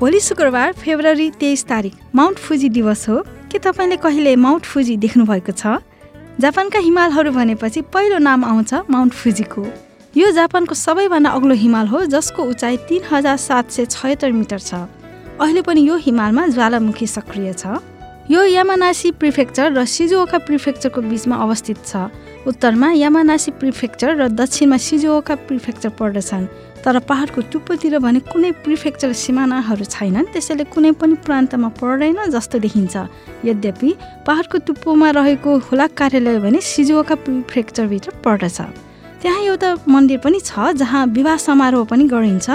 भोलि शुक्रबार फेब्रुअरी तेइस तारिक माउन्ट फुजी दिवस हो। के तपाईँले कहिले माउन्ट फुजी देख्नुभएको छ? जापानका हिमालहरू भनेपछि पहिलो नाम आउँछ माउन्ट फुजीको। यो जापानको सबैभन्दा अग्लो हिमाल हो जसको उचाइ तिन हजार सात सय छयत्तर मिटर छ। अहिले पनि यो हिमालमा ज्वालामुखी सक्रिय छ। यो यामानासी प्रिफेक्चर र सिजुओका प्रिफेक्चरको बिचमा अवस्थित छ। उत्तरमा यामानासी प्रिफेक्चर र दक्षिणमा सिजुओका प्रिफेक्चर पर्दछन् तर पहाडको टुप्पोतिर भने कुनै प्रिफेक्चर सिमानाहरू छैनन् त्यसैले कुनै पनि प्रान्तमा पर्दैन जस्तो देखिन्छ। यद्यपि पहाडको टुप्पोमा रहेको हुलाक कार्यालय भने सिजुओका प्रिफेक्चरभित्र पर्दछ। त्यहाँ एउटा मन्दिर पनि छ जहाँ विवाह समारोह पनि गरिन्छ।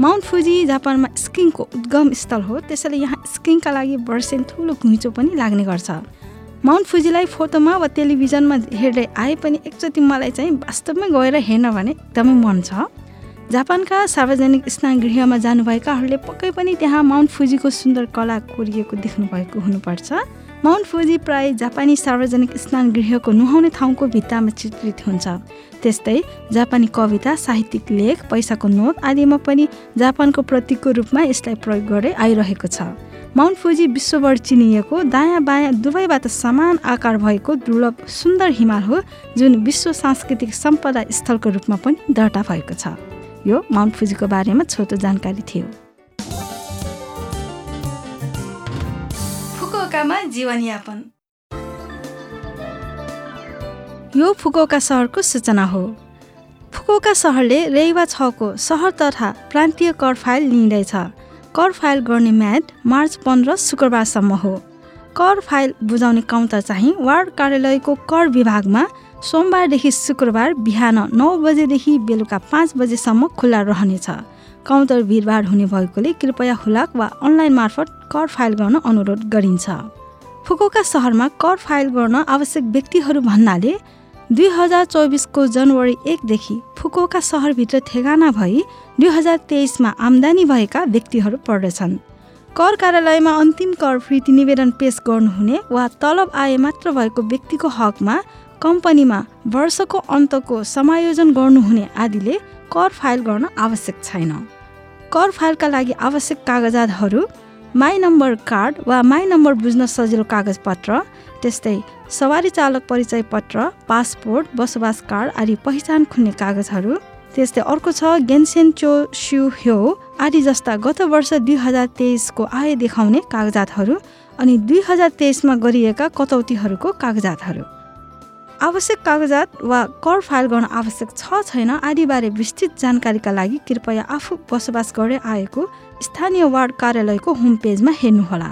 माउन्ट फुजी जापानमा स्किङको उद्गम स्थल हो। त्यसैले यहाँ स्किङका लागि वर्षेन ठुलो घुइँचो पनि लाग्ने गर्छ। माउन्ट फुजीलाई फोटोमा वा टेलिभिजनमा हेर्दै आए पनि एकचोटि मलाई चाहिँ वास्तवमै गएर हेर्न भने एकदमै मन छ। जापानका सार्वजनिक स्नान गृहमा जानुभएकाहरूले पक्कै पनि त्यहाँ माउन्ट फुजीको सुन्दर कला कोरिएको देख्नुभएको हुनुपर्छ। माउन्ट फुजी प्राय जापानी सार्वजनिक स्नान गृहको नुहाउने ठाउँको भित्तामा चित्रित हुन्छ। त्यस्तै जापानी कविता साहित्यिक लेख पैसाको नोट आदिमा पनि जापानको प्रतीकको रूपमा यसलाई प्रयोग गर्दै आइरहेको छ। माउन्ट फुजी विश्वभर चिनिएको दायाँ बायाँ दुवैबाट समान आकार भएको दुर्लभ सुन्दर हिमाल हो जुन विश्व सांस्कृतिक सम्पदा स्थलको रूपमा पनि दर्ता भएको छ। यो माउन्ट फुजीको बारेमा छोटो जानकारी थियो। फुकुओकामा जीवनयापन। यो फुकुओका सहरको सूचना हो। फुकुओका सहरले रेवा छको सहर तथा प्रान्तीय कर फाइल लिँदैछ कर फाइल गर्ने म्याद मार्च पन्ध्र शुक्रबारसम्म हो। कर फाइल बुझाउने काउन्टर चाहिँ वार्ड कार्यालयको कर विभागमा सोमबारदेखि शुक्रबार बिहान नौ बजेदेखि बेलुका पाँच बजेसम्म खुल्ला रहनेछ। काउन्टर भिडभाड हुने भएकोले कृपया हुलाक वा अनलाइन मार्फत कर फाइल गर्न अनुरोध गरिन्छ। फुकुका सहरमा कर फाइल गर्न आवश्यक व्यक्तिहरू भन्नाले दुई हजार चौबिसको जनवरी एकदेखि फुकुका सहरभित्र ठेगाना भई दुई हजार तेइसमा आम्दानी भएका व्यक्तिहरू पर्दछन्। कर कार्यालयमा अन्तिम कर फिर्ती निवेदन पेश गर्नुहुने वा तलब आए मात्र भएको व्यक्तिको हकमा कम्पनीमा वर्षको अन्तको समायोजन गर्नुहुने आदिले कर फाइल गर्न आवश्यक छैन। कर फाइलका लागि आवश्यक कागजातहरू माई नम्बर कार्ड वा माई नम्बर बुझ्न सजिलो कागजपत्र त्यस्तै सवारी चालक परिचय पत्र पासपोर्ट बसोबास कार्ड आदि पहिचान खुन्ने कागजहरू त्यस्तै अर्को छ गेन्सेन चो स्यु ह्यो आदि जस्ता गत वर्ष दुई हजार तेइसको आय देखाउने कागजातहरू अनि दुई हजार तेइसमा गरिएका कटौतीहरूको कागजातहरू। आवश्यक कागजात वा कर फाइल गर्न आवश्यक छ छैन आदिबारे विस्तृत जानकारीका लागि कृपया आफू बसोबास गर्दै आएको स्थानीय वार्ड कार्यालयको होम पेजमा हेर्नुहोला।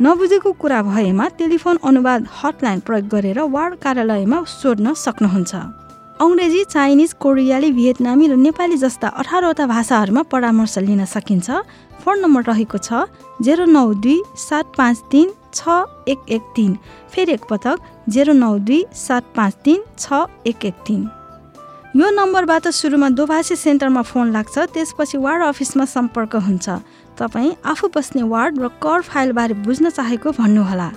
नबुझेको कुरा भएमा टेलिफोन अनुवाद हटलाइन प्रयोग गरेर वार्ड कार्यालयमा सोध्न सक्नुहुन्छ। अङ्ग्रेजी चाइनिज कोरियाली भियतनामी र नेपाली जस्ता अठारवटा भाषाहरूमा परामर्श लिन सकिन्छ। फोन नम्बर रहेको छ जेरो नौ दुई सात पाँच तिन छ एक एक तिन। फेरि एकपटक जेरो नौ दुई सात पाँच तिन छ एक एक तिन। यो नम्बरबाट सुरुमा दोभाषी सेन्टरमा फोन लाग्छ त्यसपछि वार्ड अफिसमा सम्पर्क हुन्छ। तपाईँ आफू बस्ने वार्ड र कर फाइलबारे बुझ्न चाहेको भन्नुहोला।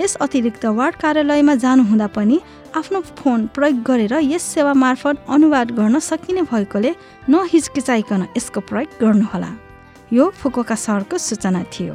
यस अतिरिक्त वार्ड कार्यालयमा जानुहुँदा पनि आफ्नो फोन प्रयोग गरेर यस सेवा मार्फत अनुवाद गर्न सकिने भएकोले नहिचकिचाइकन यसको प्रयोग गर्नुहोला। यो फुकोका सहरको सूचना थियो।